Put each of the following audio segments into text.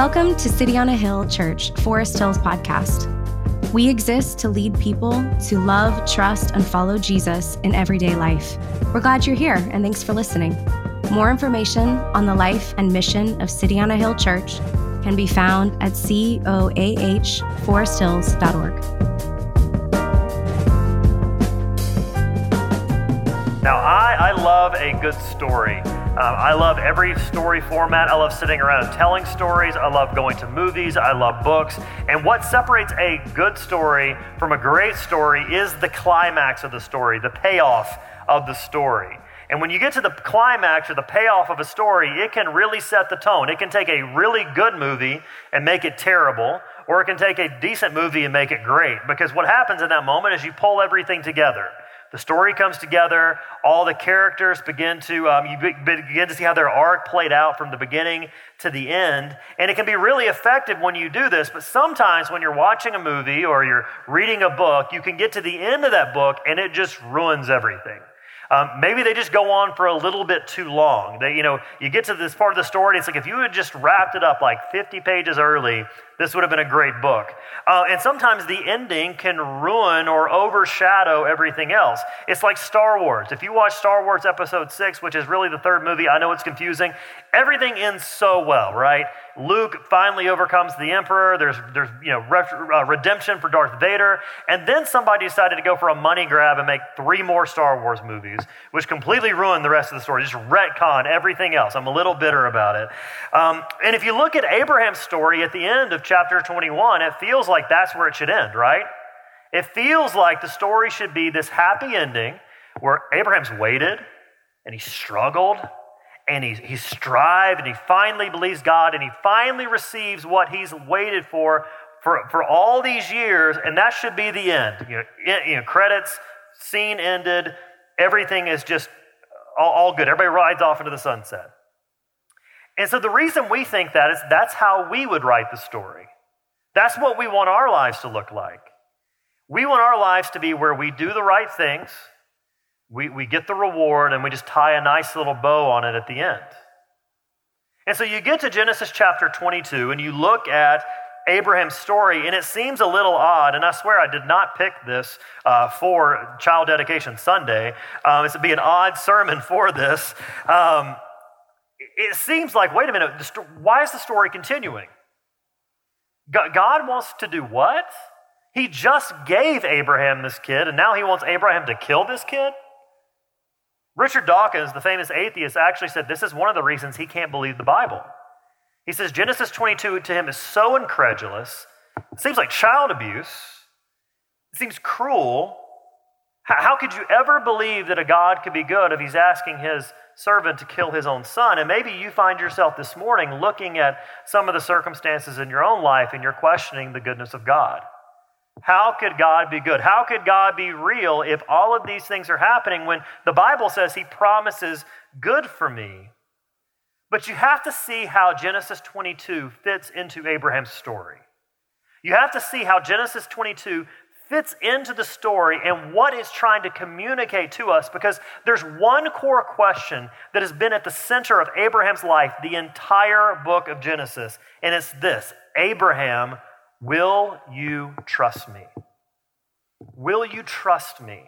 Welcome to City on a Hill Church Forest Hills podcast. We exist to lead people to love, trust, and follow Jesus in everyday life. We're glad you're here and thanks for listening. More information on the life and mission of City on a Hill Church can be found at coahforesthills.org. Now, I, I love a good story. Um, I love every story format. I love sitting around telling stories. I love going to movies. I love books. And what separates a good story from a great story is the climax of the story, the payoff of the story. And when you get to the climax or the payoff of a story, it can really set the tone. It can take a really good movie and make it terrible, or it can take a decent movie and make it great. Because what happens in that moment is you pull everything together. The story comes together. All the characters begin to, um, you begin to see how their arc played out from the beginning to the end. And it can be really effective when you do this, but sometimes when you're watching a movie or you're reading a book, you can get to the end of that book and it just ruins everything. Um, maybe they just go on for a little bit too long. They, you know, you get to this part of the story, and it's like if you had just wrapped it up like 50 pages early, this would have been a great book. Uh, and sometimes the ending can ruin or overshadow everything else. It's like Star Wars. If you watch Star Wars Episode 6, which is really the third movie, I know it's confusing, everything ends so well, right? Luke finally overcomes the Emperor. There's, there's you know, uh, redemption for Darth Vader. And then somebody decided to go for a money grab and make three more Star Wars movies, which completely ruined the rest of the story, just retcon everything else. I'm a little bitter about it. Um, and if you look at Abraham's story at the end of chapter 21, it feels like that's where it should end, right? It feels like the story should be this happy ending where Abraham's waited and he struggled and he, he strived and he finally believes God and he finally receives what he's waited for for, for all these years, and that should be the end. You know, you know credits, scene ended, everything is just all, all good. Everybody rides off into the sunset. And so the reason we think that is that's how we would write the story. That's what we want our lives to look like. We want our lives to be where we do the right things we, we get the reward and we just tie a nice little bow on it at the end. And so you get to Genesis chapter 22 and you look at Abraham's story, and it seems a little odd. And I swear I did not pick this uh, for Child Dedication Sunday. Um, this would be an odd sermon for this. Um, it seems like, wait a minute, why is the story continuing? God wants to do what? He just gave Abraham this kid, and now he wants Abraham to kill this kid? Richard Dawkins, the famous atheist, actually said this is one of the reasons he can't believe the Bible. He says Genesis 22 to him is so incredulous, it seems like child abuse, it seems cruel. How could you ever believe that a God could be good if he's asking his servant to kill his own son? And maybe you find yourself this morning looking at some of the circumstances in your own life and you're questioning the goodness of God. How could God be good? How could God be real if all of these things are happening when the Bible says He promises good for me? But you have to see how Genesis 22 fits into Abraham's story. You have to see how Genesis 22 fits into the story and what it's trying to communicate to us because there's one core question that has been at the center of Abraham's life the entire book of Genesis, and it's this Abraham Will you trust me? Will you trust me?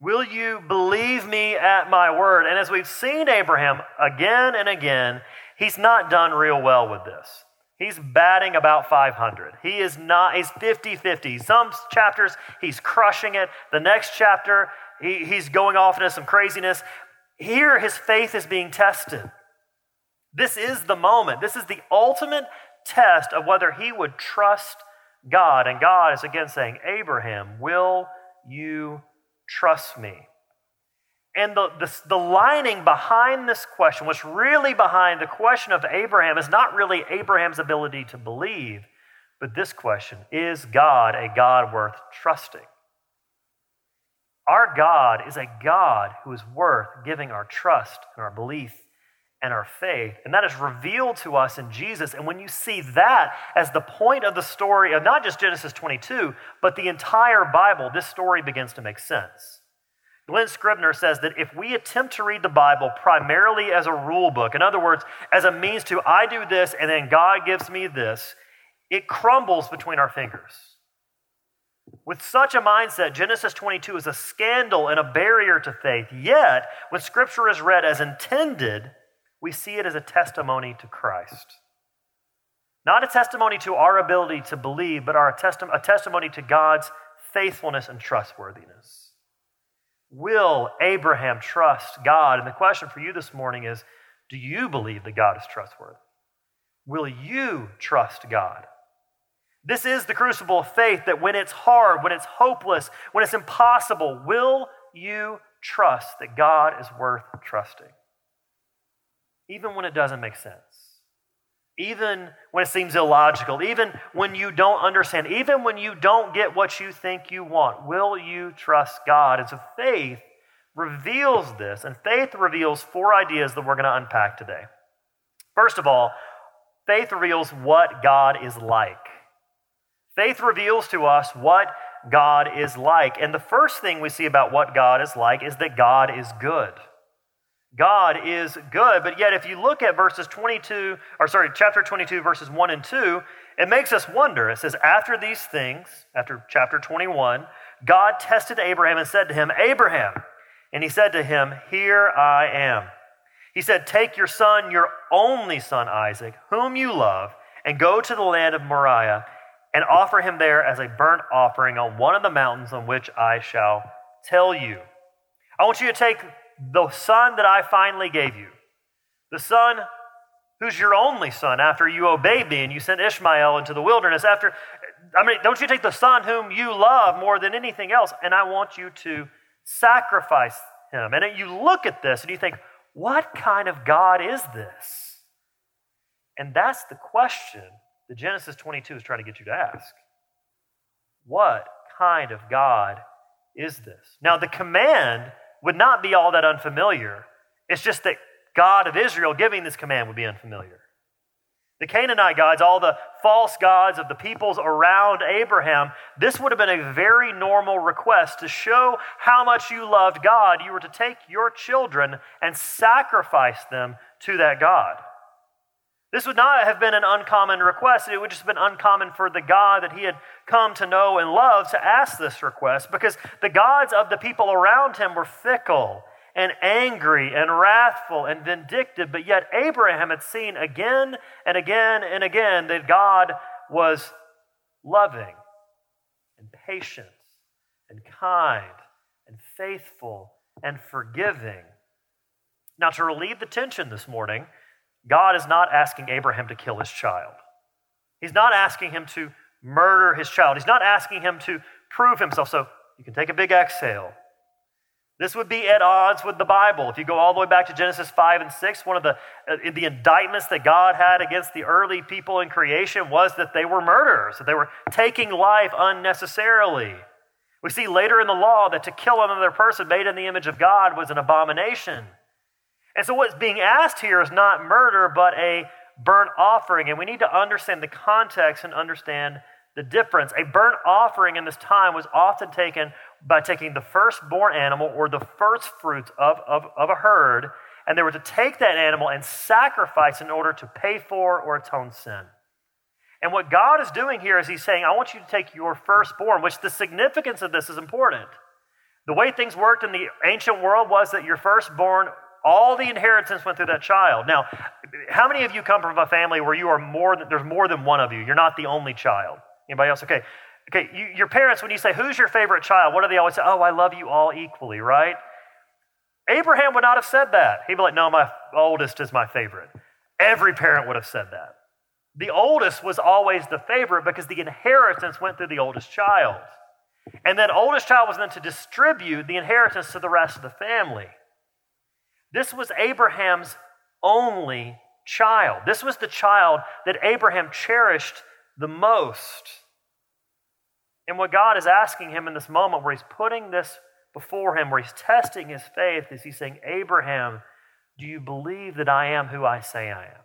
Will you believe me at my word? And as we've seen Abraham again and again, he's not done real well with this. He's batting about 500. He is not, he's 50 50. Some chapters, he's crushing it. The next chapter, he, he's going off into some craziness. Here, his faith is being tested. This is the moment. This is the ultimate test of whether he would trust God. And God is again saying, Abraham, will you trust me? And the, the, the, lining behind this question, what's really behind the question of Abraham, is not really Abraham's ability to believe, but this question is God a God worth trusting? Our God is a God who is worth giving our trust and our belief and our faith. And that is revealed to us in Jesus. And when you see that as the point of the story of not just Genesis 22, but the entire Bible, this story begins to make sense. Glen Scrivener says that if we attempt to read the Bible primarily as a rule book, in other words, as a means to I do this and then God gives me this, it crumbles between our fingers. With such a mindset, Genesis 22 is a scandal and a barrier to faith. Yet, when Scripture is read as intended, we see it as a testimony to Christ. Not a testimony to our ability to believe, but our a testimony to God's faithfulness and trustworthiness. Will Abraham trust God? And the question for you this morning is do you believe that God is trustworthy? Will you trust God? This is the crucible of faith that when it's hard, when it's hopeless, when it's impossible, will you trust that God is worth trusting? Even when it doesn't make sense even when it seems illogical, even when you don't understand, even when you don't get what you think you want, will you trust God? And so faith reveals this, and faith reveals four ideas that we're going to unpack today. First of all, faith reveals what God is like. Faith reveals to us what God is like. And the first thing we see about what God is like is that God is good. God is good. But yet, if you look at verses 22, or sorry, chapter 22, verses 1 and 2, it makes us wonder. It says, After these things, after chapter 21, God tested Abraham and said to him, Abraham. And he said to him, Here I am. He said, Take your son, your only son Isaac, whom you love, and go to the land of Moriah and offer him there as a burnt offering on one of the mountains on which I shall tell you. I want you to take the son that I finally gave you, the son who's your only son after you obeyed me and you sent Ishmael into the wilderness. After, I mean, don't you take the son whom you love more than anything else, and I want you to sacrifice him. And you look at this and you think, what kind of God is this? And that's the question that Genesis 22 is trying to get you to ask. What kind of God is this? Now, the command would not be all that unfamiliar. It's just that God of Israel giving this command would be unfamiliar. The Canaanite gods, all the false gods of the peoples around Abraham, this would have been a very normal request to show how much you loved God. You were to take your children and sacrifice them to that God. This would not have been an uncommon request. It would just have been uncommon for the God that he had come to know and love to ask this request because the gods of the people around him were fickle and angry and wrathful and vindictive. But yet, Abraham had seen again and again and again that God was loving and patient and kind and faithful and forgiving. Now, to relieve the tension this morning, God is not asking Abraham to kill his child. He's not asking him to murder his child. He's not asking him to prove himself. So you can take a big exhale. This would be at odds with the Bible. If you go all the way back to Genesis 5 and 6, one of the, uh, the indictments that God had against the early people in creation was that they were murderers, that they were taking life unnecessarily. We see later in the law that to kill another person made in the image of God was an abomination. And so, what's being asked here is not murder, but a burnt offering. And we need to understand the context and understand the difference. A burnt offering in this time was often taken by taking the firstborn animal or the first fruits of, of, of a herd, and they were to take that animal and sacrifice in order to pay for or atone sin. And what God is doing here is He's saying, I want you to take your firstborn, which the significance of this is important. The way things worked in the ancient world was that your firstborn all the inheritance went through that child. Now, how many of you come from a family where you are more than, there's more than one of you? You're not the only child. Anybody else? Okay. Okay, you, your parents, when you say, Who's your favorite child? What do they always say? Oh, I love you all equally, right? Abraham would not have said that. He'd be like, No, my oldest is my favorite. Every parent would have said that. The oldest was always the favorite because the inheritance went through the oldest child. And that oldest child was then to distribute the inheritance to the rest of the family. This was Abraham's only child. This was the child that Abraham cherished the most. And what God is asking him in this moment, where he's putting this before him, where he's testing his faith, is he's saying, Abraham, do you believe that I am who I say I am?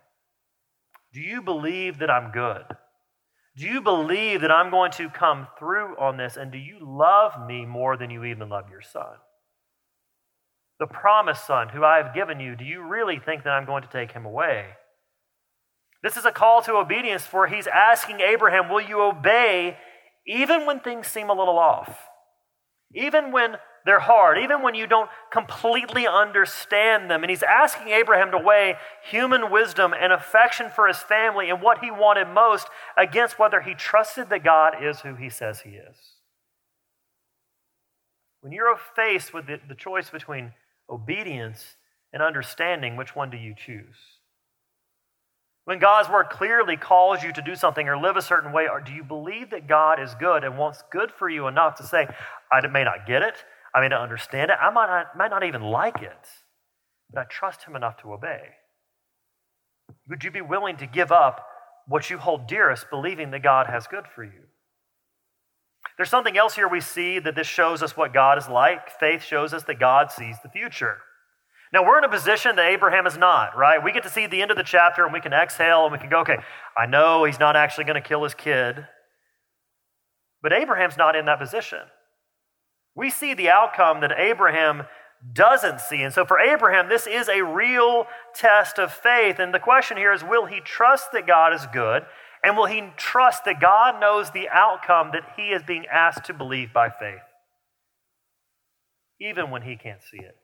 Do you believe that I'm good? Do you believe that I'm going to come through on this? And do you love me more than you even love your son? The promised son who I have given you, do you really think that I'm going to take him away? This is a call to obedience, for he's asking Abraham, Will you obey even when things seem a little off? Even when they're hard, even when you don't completely understand them. And he's asking Abraham to weigh human wisdom and affection for his family and what he wanted most against whether he trusted that God is who he says he is. When you're faced with the, the choice between obedience and understanding, which one do you choose? When God's word clearly calls you to do something or live a certain way, or do you believe that God is good and wants good for you enough to say, I may not get it, I may not understand it, I might not, might not even like it, but I trust Him enough to obey? Would you be willing to give up what you hold dearest, believing that God has good for you? There's something else here we see that this shows us what God is like. Faith shows us that God sees the future. Now, we're in a position that Abraham is not, right? We get to see the end of the chapter and we can exhale and we can go, okay, I know he's not actually going to kill his kid. But Abraham's not in that position. We see the outcome that Abraham doesn't see. And so for Abraham, this is a real test of faith. And the question here is will he trust that God is good? And will he trust that God knows the outcome that he is being asked to believe by faith? Even when he can't see it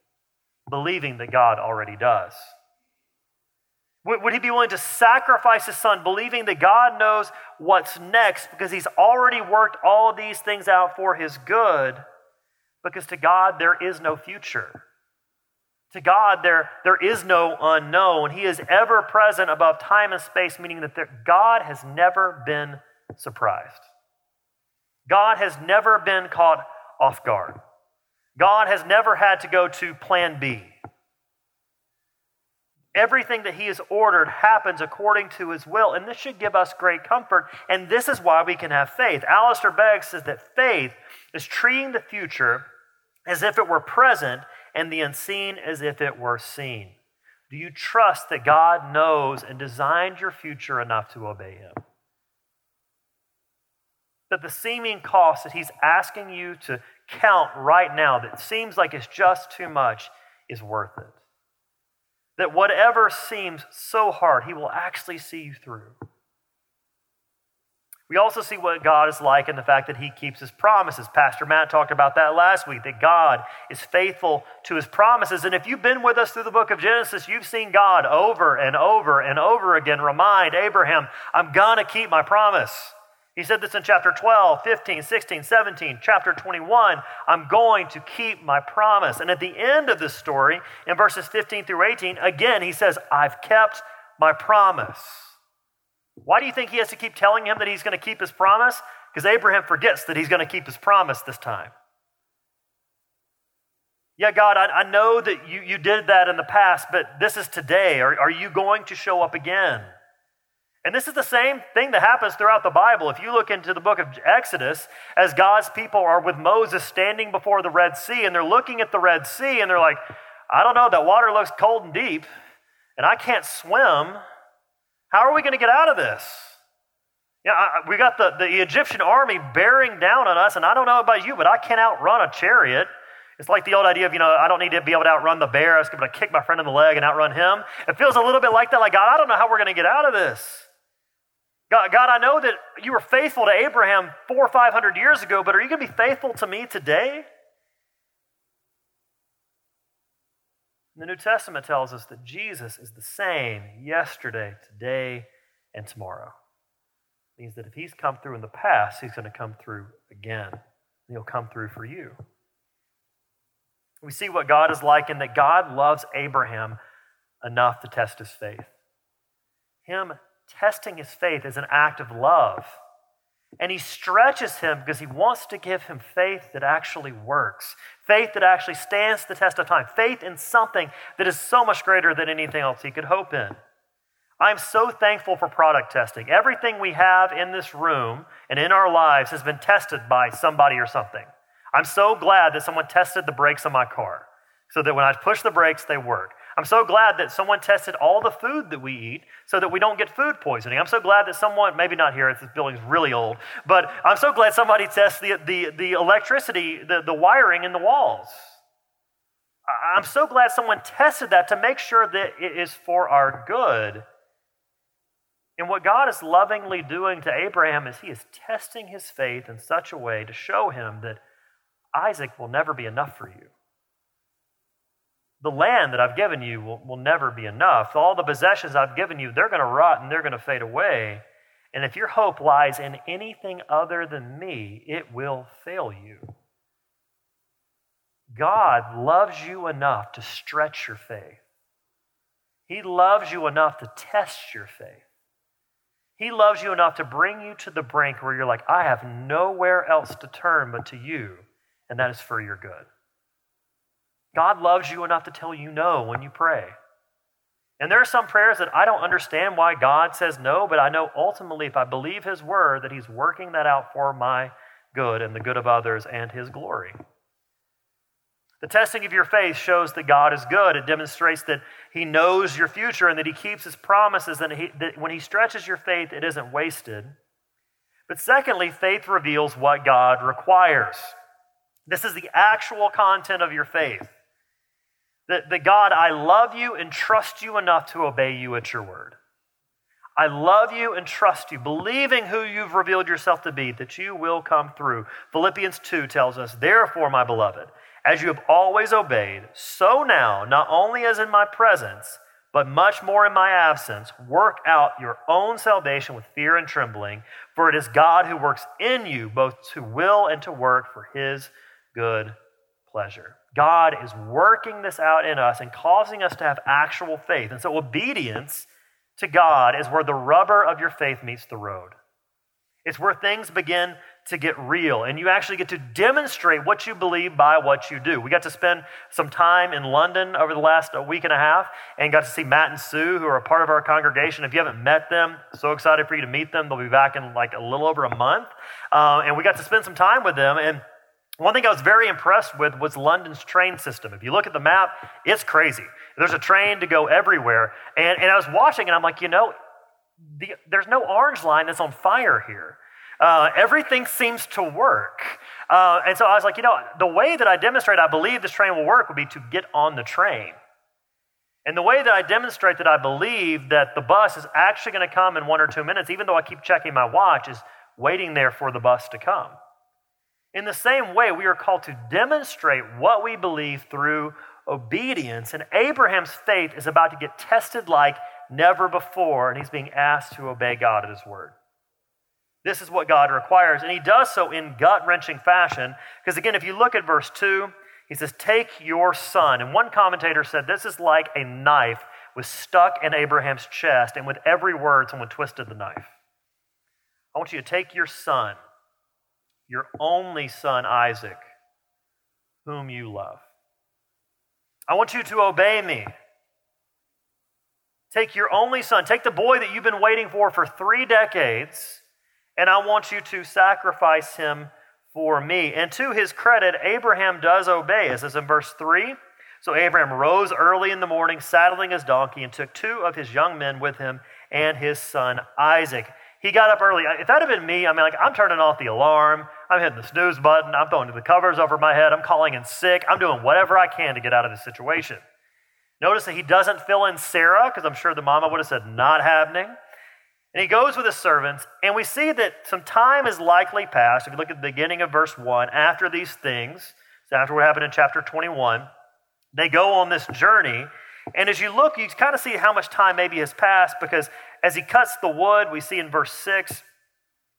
believing that God already does? Would he be willing to sacrifice his son, believing that God knows what's next because he's already worked all these things out for his good? Because to God, there is no future. To God, there, there is no unknown. He is ever present above time and space, meaning that there, God has never been surprised. God has never been caught off guard. God has never had to go to plan B. Everything that He has ordered happens according to His will, and this should give us great comfort, and this is why we can have faith. Alistair Begg says that faith is treating the future as if it were present and the unseen as if it were seen. Do you trust that God knows and designed your future enough to obey Him? That the seeming cost that He's asking you to count right now that seems like it's just too much is worth it. That whatever seems so hard, He will actually see you through. We also see what God is like in the fact that He keeps His promises. Pastor Matt talked about that last week, that God is faithful to His promises. And if you've been with us through the book of Genesis, you've seen God over and over and over again remind Abraham, I'm going to keep my promise. He said this in chapter 12, 15, 16, 17, chapter 21. I'm going to keep my promise. And at the end of this story, in verses 15 through 18, again, he says, I've kept my promise. Why do you think he has to keep telling him that he's going to keep his promise? Because Abraham forgets that he's going to keep his promise this time. Yeah, God, I, I know that you, you did that in the past, but this is today. Are, are you going to show up again? And this is the same thing that happens throughout the Bible. If you look into the book of Exodus, as God's people are with Moses standing before the Red Sea, and they're looking at the Red Sea, and they're like, I don't know, that water looks cold and deep, and I can't swim. How are we going to get out of this? Yeah, I, we got the, the Egyptian army bearing down on us, and I don't know about you, but I can't outrun a chariot. It's like the old idea of, you know, I don't need to be able to outrun the bear. I was going to kick my friend in the leg and outrun him. It feels a little bit like that, like, God, I don't know how we're going to get out of this. God, God, I know that you were faithful to Abraham four or five hundred years ago, but are you going to be faithful to me today? The New Testament tells us that Jesus is the same yesterday, today, and tomorrow. It means that if he's come through in the past, he's going to come through again. He'll come through for you. We see what God is like in that God loves Abraham enough to test his faith. Him testing his faith is an act of love. And he stretches him because he wants to give him faith that actually works, faith that actually stands the test of time, faith in something that is so much greater than anything else he could hope in. I'm so thankful for product testing. Everything we have in this room and in our lives has been tested by somebody or something. I'm so glad that someone tested the brakes on my car so that when I push the brakes, they work. I'm so glad that someone tested all the food that we eat so that we don't get food poisoning. I'm so glad that someone, maybe not here, this building's really old, but I'm so glad somebody tests the, the, the electricity, the, the wiring in the walls. I'm so glad someone tested that to make sure that it is for our good. And what God is lovingly doing to Abraham is he is testing his faith in such a way to show him that Isaac will never be enough for you. The land that I've given you will, will never be enough. All the possessions I've given you, they're going to rot and they're going to fade away. And if your hope lies in anything other than me, it will fail you. God loves you enough to stretch your faith. He loves you enough to test your faith. He loves you enough to bring you to the brink where you're like, I have nowhere else to turn but to you, and that is for your good. God loves you enough to tell you no when you pray. And there are some prayers that I don't understand why God says no, but I know ultimately if I believe His word that He's working that out for my good and the good of others and His glory. The testing of your faith shows that God is good. It demonstrates that He knows your future and that He keeps His promises, and he, that when He stretches your faith, it isn't wasted. But secondly, faith reveals what God requires. This is the actual content of your faith. That, that God, I love you and trust you enough to obey you at your word. I love you and trust you, believing who you've revealed yourself to be, that you will come through. Philippians 2 tells us, Therefore, my beloved, as you have always obeyed, so now, not only as in my presence, but much more in my absence, work out your own salvation with fear and trembling, for it is God who works in you both to will and to work for his good pleasure. God is working this out in us and causing us to have actual faith. And so, obedience to God is where the rubber of your faith meets the road. It's where things begin to get real and you actually get to demonstrate what you believe by what you do. We got to spend some time in London over the last week and a half and got to see Matt and Sue, who are a part of our congregation. If you haven't met them, so excited for you to meet them. They'll be back in like a little over a month. Uh, and we got to spend some time with them. And one thing I was very impressed with was London's train system. If you look at the map, it's crazy. There's a train to go everywhere. And, and I was watching and I'm like, you know, the, there's no orange line that's on fire here. Uh, everything seems to work. Uh, and so I was like, you know, the way that I demonstrate I believe this train will work would be to get on the train. And the way that I demonstrate that I believe that the bus is actually going to come in one or two minutes, even though I keep checking my watch, is waiting there for the bus to come. In the same way, we are called to demonstrate what we believe through obedience. And Abraham's faith is about to get tested like never before, and he's being asked to obey God at his word. This is what God requires. And he does so in gut wrenching fashion. Because again, if you look at verse 2, he says, Take your son. And one commentator said, This is like a knife was stuck in Abraham's chest, and with every word, someone twisted the knife. I want you to take your son, your only son, Isaac, whom you love. I want you to obey me. Take your only son, take the boy that you've been waiting for for three decades and I want you to sacrifice him for me. And to his credit, Abraham does obey. As is in verse 3. So Abraham rose early in the morning, saddling his donkey, and took two of his young men with him and his son Isaac. He got up early. If that had been me, I mean, like, I'm turning off the alarm. I'm hitting the snooze button. I'm throwing the covers over my head. I'm calling in sick. I'm doing whatever I can to get out of this situation. Notice that he doesn't fill in Sarah, because I'm sure the mama would have said, not happening. And he goes with his servants, and we see that some time has likely passed. If you look at the beginning of verse 1, after these things, after what happened in chapter 21, they go on this journey. And as you look, you kind of see how much time maybe has passed because as he cuts the wood, we see in verse 6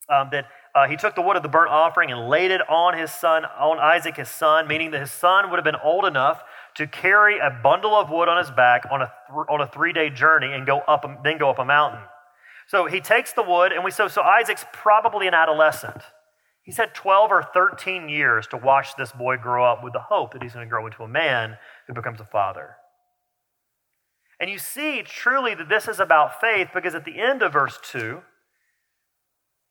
um, that uh, he took the wood of the burnt offering and laid it on his son, on Isaac, his son, meaning that his son would have been old enough to carry a bundle of wood on his back on a, th- on a three day journey and go up, then go up a mountain. So he takes the wood, and we so, so Isaac's probably an adolescent. He's had 12 or 13 years to watch this boy grow up with the hope that he's going to grow into a man who becomes a father. And you see truly that this is about faith because at the end of verse 2,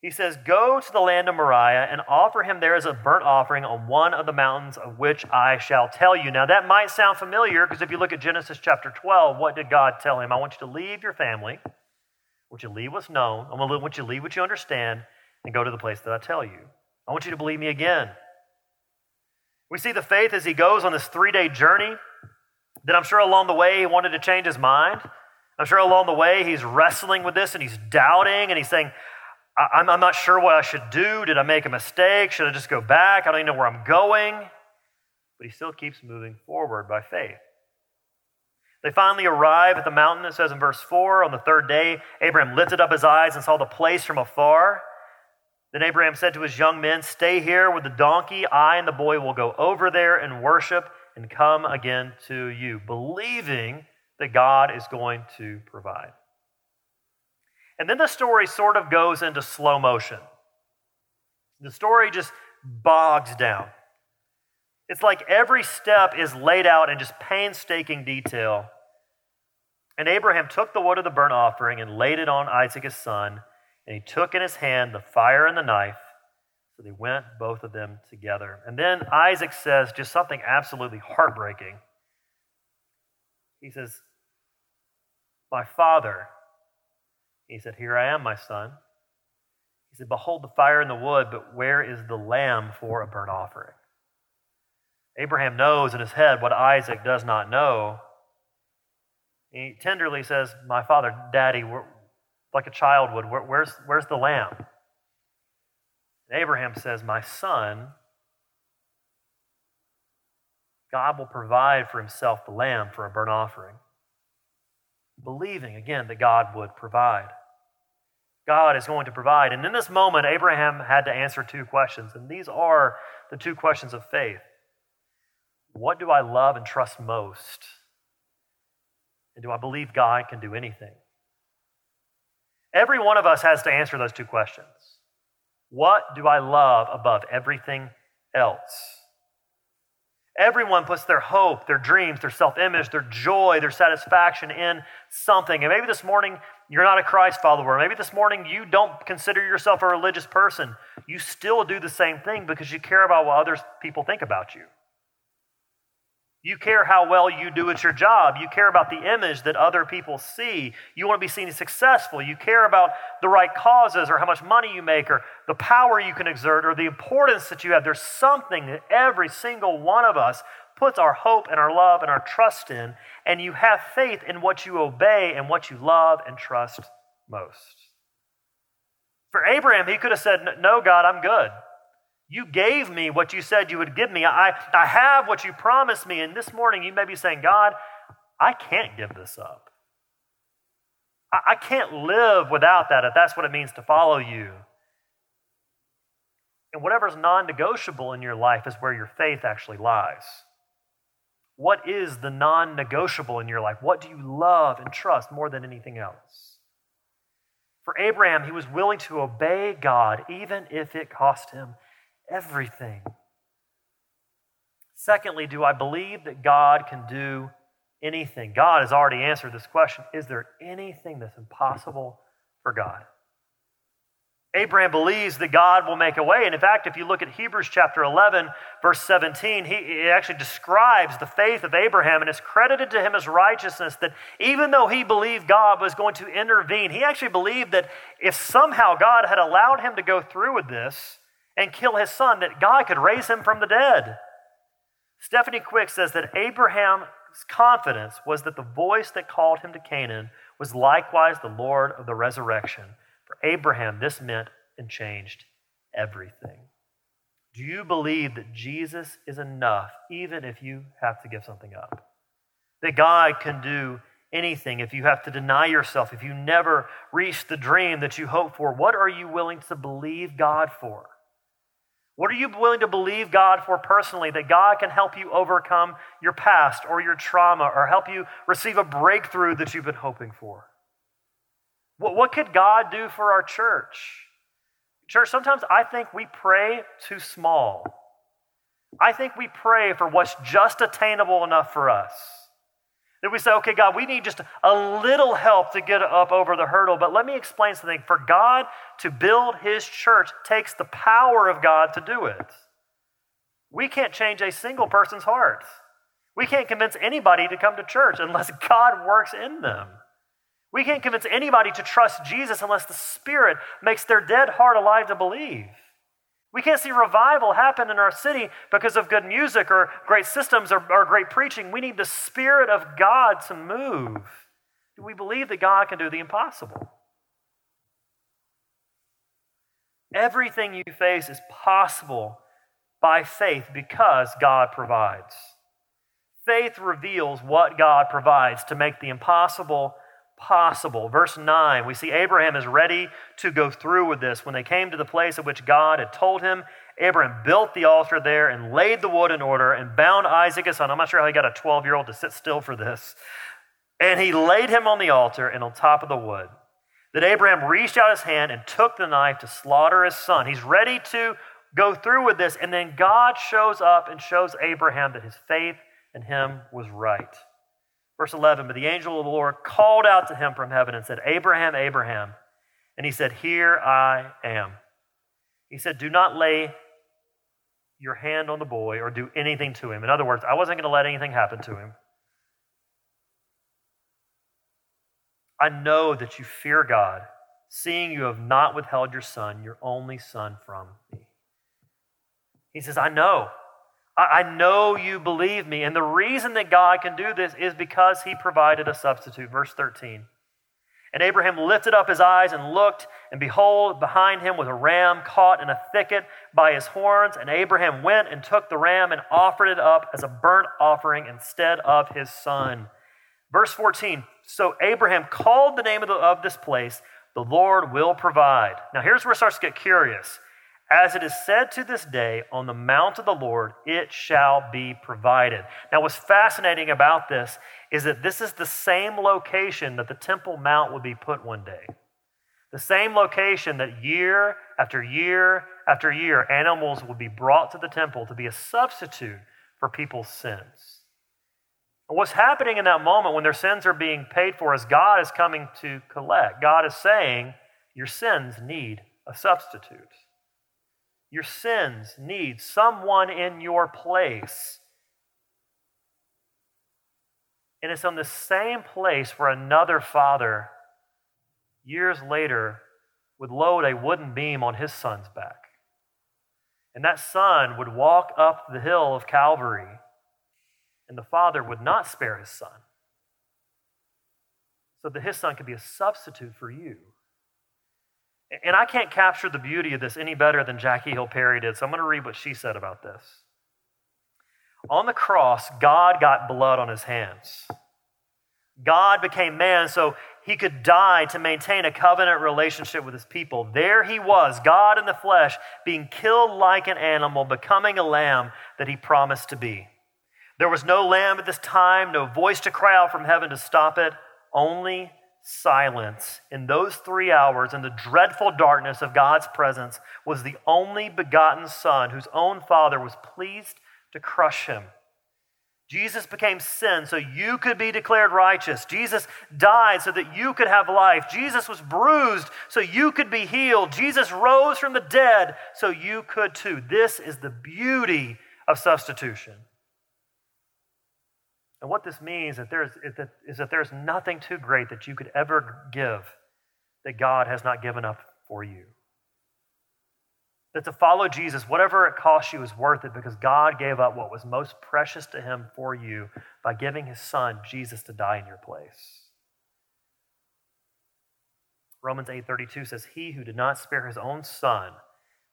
he says, Go to the land of Moriah and offer him there as a burnt offering on one of the mountains of which I shall tell you. Now, that might sound familiar because if you look at Genesis chapter 12, what did God tell him? I want you to leave your family I want you to leave what's known. I want you to leave what you understand and go to the place that I tell you. I want you to believe me again. We see the faith as he goes on this three day journey. Then I'm sure along the way he wanted to change his mind. I'm sure along the way he's wrestling with this and he's doubting and he's saying, I'm, I'm not sure what I should do. Did I make a mistake? Should I just go back? I don't even know where I'm going. But he still keeps moving forward by faith. They finally arrive at the mountain. It says in verse 4 on the third day, Abraham lifted up his eyes and saw the place from afar. Then Abraham said to his young men, Stay here with the donkey. I and the boy will go over there and worship and come again to you, believing that God is going to provide. And then the story sort of goes into slow motion. The story just bogs down. It's like every step is laid out in just painstaking detail. And Abraham took the wood of the burnt offering and laid it on Isaac his son, and he took in his hand the fire and the knife. So they went, both of them together. And then Isaac says just something absolutely heartbreaking. He says, My father. He said, Here I am, my son. He said, Behold the fire and the wood, but where is the lamb for a burnt offering? Abraham knows in his head what Isaac does not know. He tenderly says, My father, daddy, like a child would, where's, where's the lamb? And Abraham says, My son, God will provide for himself the lamb for a burnt offering. Believing, again, that God would provide. God is going to provide. And in this moment, Abraham had to answer two questions. And these are the two questions of faith What do I love and trust most? And do I believe God can do anything? Every one of us has to answer those two questions. What do I love above everything else? Everyone puts their hope, their dreams, their self image, their joy, their satisfaction in something. And maybe this morning you're not a Christ follower. Maybe this morning you don't consider yourself a religious person. You still do the same thing because you care about what other people think about you. You care how well you do at your job. You care about the image that other people see. You want to be seen as successful. You care about the right causes or how much money you make or the power you can exert or the importance that you have. There's something that every single one of us puts our hope and our love and our trust in, and you have faith in what you obey and what you love and trust most. For Abraham, he could have said, No, God, I'm good. You gave me what you said you would give me. I, I have what you promised me. And this morning you may be saying, God, I can't give this up. I, I can't live without that if that's what it means to follow you. And whatever's non negotiable in your life is where your faith actually lies. What is the non negotiable in your life? What do you love and trust more than anything else? For Abraham, he was willing to obey God even if it cost him everything. Secondly, do I believe that God can do anything? God has already answered this question. Is there anything that's impossible for God? Abraham believes that God will make a way. And in fact, if you look at Hebrews chapter 11, verse 17, he, actually describes the faith of Abraham and it's credited to him as righteousness that even though he believed God was going to intervene, he actually believed that if somehow God had allowed him to go through with this, and kill his son, that God could raise him from the dead. Stephanie Quick says that Abraham's confidence was that the voice that called him to Canaan was likewise the Lord of the resurrection. For Abraham, this meant and changed everything. Do you believe that Jesus is enough, even if you have to give something up? That God can do anything if you have to deny yourself, if you never reach the dream that you hope for? What are you willing to believe God for? What are you willing to believe God for personally that God can help you overcome your past or your trauma or help you receive a breakthrough that you've been hoping for? What, what could God do for our church? Church, sometimes I think we pray too small. I think we pray for what's just attainable enough for us. That we say, okay, God, we need just a little help to get up over the hurdle. But let me explain something. For God to build his church takes the power of God to do it. We can't change a single person's heart. We can't convince anybody to come to church unless God works in them. We can't convince anybody to trust Jesus unless the Spirit makes their dead heart alive to believe. We can't see revival happen in our city because of good music or great systems or, or great preaching. We need the Spirit of God to move. Do we believe that God can do the impossible? Everything you face is possible by faith because God provides. Faith reveals what God provides to make the impossible possible. Verse 9, we see Abraham is ready to go through with this. When they came to the place at which God had told him, Abraham built the altar there and laid the wood in order and bound Isaac his son. I'm not sure how he got a 12 year old to sit still for this. And he laid him on the altar and on top of the wood. That Abraham reached out his hand and took the knife to slaughter his son. He's ready to go through with this. And then God shows up and shows Abraham that his faith in him was right. Verse 11 But the angel of the Lord called out to him from heaven and said, Abraham, Abraham. And he said, Here I am. He said, Do not lay your hand on the boy or do anything to him. In other words, I wasn't going to let anything happen to him. I know that you fear God, seeing you have not withheld your son, your only son, from me. He says, I know. I know you believe me. And the reason that God can do this is because he provided a substitute. Verse 13. And Abraham lifted up his eyes and looked, and behold, behind him was a ram caught in a thicket by his horns. And Abraham went and took the ram and offered it up as a burnt offering instead of his son. Verse 14 So Abraham called the name of, the, of this place, The Lord Will Provide. Now here's where it starts to get curious. As it is said to this day, on the mount of the Lord it shall be provided. Now, what's fascinating about this is that this is the same location that the Temple Mount would be put one day. The same location that year after year after year, animals would be brought to the temple to be a substitute for people's sins. And what's happening in that moment when their sins are being paid for is God is coming to collect. God is saying, Your sins need a substitute. Your sins need someone in your place. And it's on the same place where another father, years later, would load a wooden beam on his son's back. And that son would walk up the hill of Calvary, and the father would not spare his son, so that his son could be a substitute for you. And I can't capture the beauty of this any better than Jackie Hill Perry did, so I'm going to read what she said about this. On the cross, God got blood on his hands. God became man so he could die to maintain a covenant relationship with his people. There he was, God in the flesh, being killed like an animal, becoming a lamb that he promised to be. There was no lamb at this time, no voice to cry out from heaven to stop it, only silence in those three hours in the dreadful darkness of God's presence was the only begotten Son whose own Father was pleased to crush him. Jesus became sin so you could be declared righteous. Jesus died so that you could have life. Jesus was bruised so you could be healed. Jesus rose from the dead so you could too. This is the beauty of substitution. And what this means is that, there's, is that there's nothing too great that you could ever give that God has not given up for you. That to follow Jesus, whatever it costs you, is worth it because God gave up what was most precious to him for you by giving his son, Jesus, to die in your place. Romans 8:32 says, "He who did not spare his own son,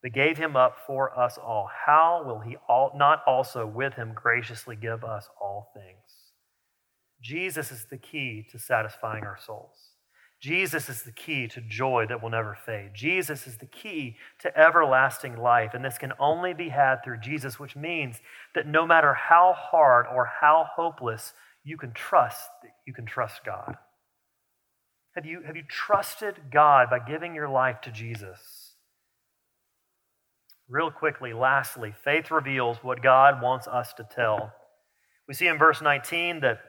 but gave him up for us all, how will he all, not also with him graciously give us all things?" Jesus is the key to satisfying our souls. Jesus is the key to joy that will never fade. Jesus is the key to everlasting life. And this can only be had through Jesus, which means that no matter how hard or how hopeless, you can trust you can trust God. Have you, have you trusted God by giving your life to Jesus? Real quickly, lastly, faith reveals what God wants us to tell. We see in verse 19 that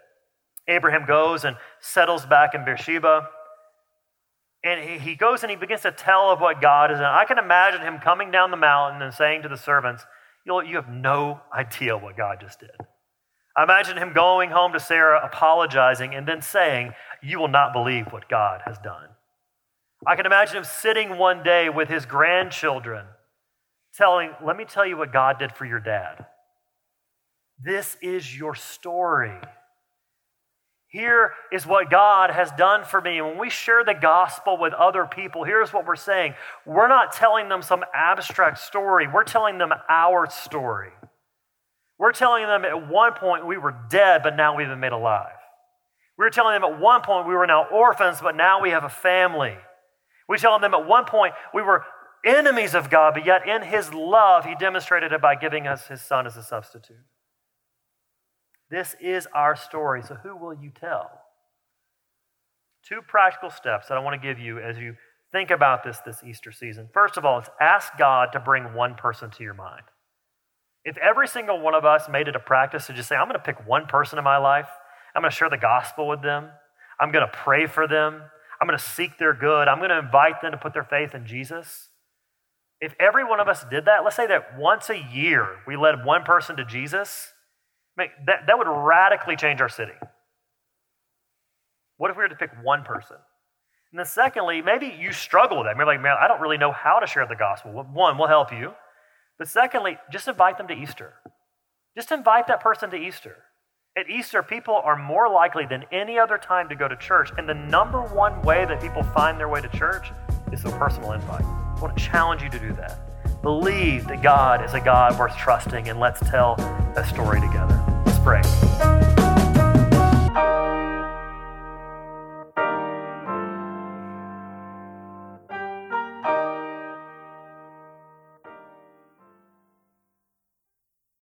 Abraham goes and settles back in Beersheba. And he goes and he begins to tell of what God is. And I can imagine him coming down the mountain and saying to the servants, You, you have no idea what God just did. I imagine him going home to Sarah, apologizing, and then saying, You will not believe what God has done. I can imagine him sitting one day with his grandchildren telling, let me tell you what God did for your dad. This is your story. Here is what God has done for me. When we share the gospel with other people, here's what we're saying. We're not telling them some abstract story, we're telling them our story. We're telling them at one point we were dead, but now we've been made alive. We're telling them at one point we were now orphans, but now we have a family. We're telling them at one point we were enemies of God, but yet in His love, He demonstrated it by giving us His Son as a substitute. This is our story, so who will you tell? Two practical steps that I want to give you as you think about this this Easter season. First of all, it's ask God to bring one person to your mind. If every single one of us made it a practice to just say, I'm going to pick one person in my life, I'm going to share the gospel with them, I'm going to pray for them, I'm going to seek their good, I'm going to invite them to put their faith in Jesus. If every one of us did that, let's say that once a year we led one person to Jesus, that, that would radically change our city. What if we were to pick one person? And then, secondly, maybe you struggle with that. You're like, man, I don't really know how to share the gospel. One, we'll help you. But secondly, just invite them to Easter. Just invite that person to Easter. At Easter, people are more likely than any other time to go to church. And the number one way that people find their way to church is through personal invite. I want to challenge you to do that. Believe that God is a God worth trusting, and let's tell a story together. Let's pray.